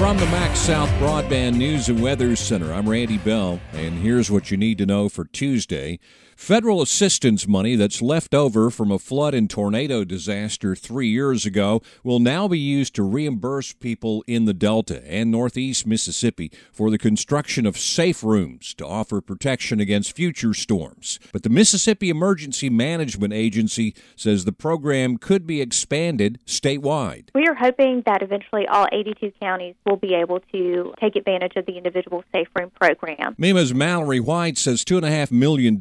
From the MaxxSouth Broadband News and Weather Center, I'm Randy Bell, and here's what you need to know for Tuesday. Federal assistance money that's left over from a flood and tornado disaster three years ago will now be used to reimburse people in the Delta and Northeast Mississippi for the construction of safe rooms to offer protection against future storms. But the Mississippi Emergency Management Agency says the program could be expanded statewide. We are hoping that eventually all 82 counties will be able to take advantage of the individual safe room program. MEMA's Mallory White says $2.5 million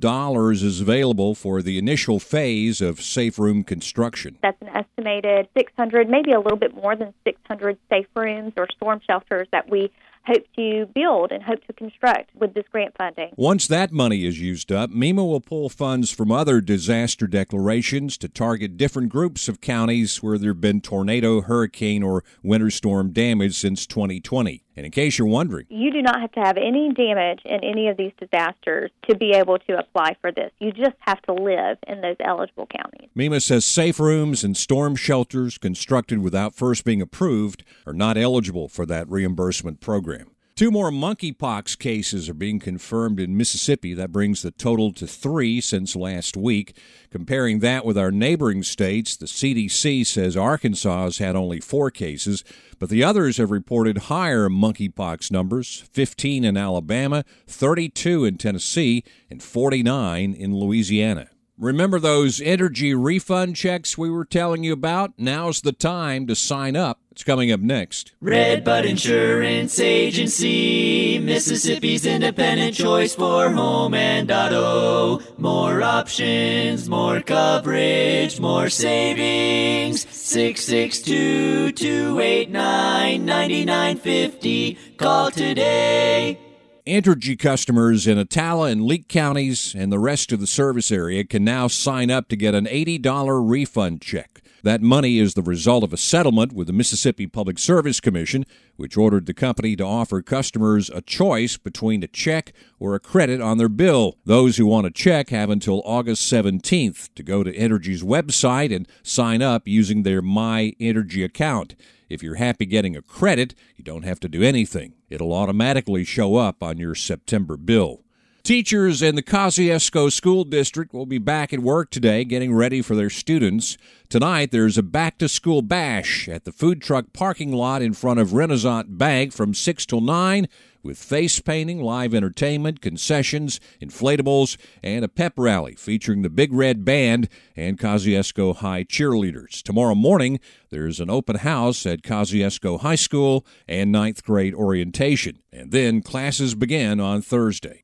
is available for the initial phase of safe room construction. That's an estimated 600, maybe a little bit more than 600 safe rooms or storm shelters that we hope to build and hope to construct with this grant funding. Once that money is used up, MEMA will pull funds from other disaster declarations to target different groups of counties where there have been tornado, hurricane, or winter storm damage since 2020. And in case you're wondering, you do not have to have any damage in any of these disasters to be able to apply for this. You just have to live in those eligible counties. MEMA says safe rooms and storm shelters constructed without first being approved are not eligible for that reimbursement program. Two more monkeypox cases are being confirmed in Mississippi. That brings the total to three since last week. Comparing that with our neighboring states, the CDC says Arkansas has had only four cases, but the others have reported higher monkeypox numbers 15 in Alabama, 32 in Tennessee, and 49 in Louisiana. Remember those energy refund checks we were telling you about? Now's the time to sign up. It's coming up next. Redbud Insurance Agency, Mississippi's independent choice for home and auto. More options, more coverage, more savings. 662 289 9950. Call today. Entergy customers in Attala and Leake counties and the rest of the service area can now sign up to get an $80 refund check. That money is the result of a settlement with the Mississippi Public Service Commission, which ordered the company to offer customers a choice between a check or a credit on their bill. Those who want a check have until August 17th to go to Entergy's website and sign up using their My Energy account. If you're happy getting a credit, you don't have to do anything. It'll automatically show up on your September bill. Teachers in the Kosciusko School District will be back at work today getting ready for their students. Tonight, there's a back to school bash at the food truck parking lot in front of Renasant Bank from 6 till 9 with face painting, live entertainment, concessions, inflatables, and a pep rally featuring the Big Red Band and Kosciusko High cheerleaders. Tomorrow morning, there's an open house at Kosciusko High School and ninth grade orientation. And then classes begin on Thursday.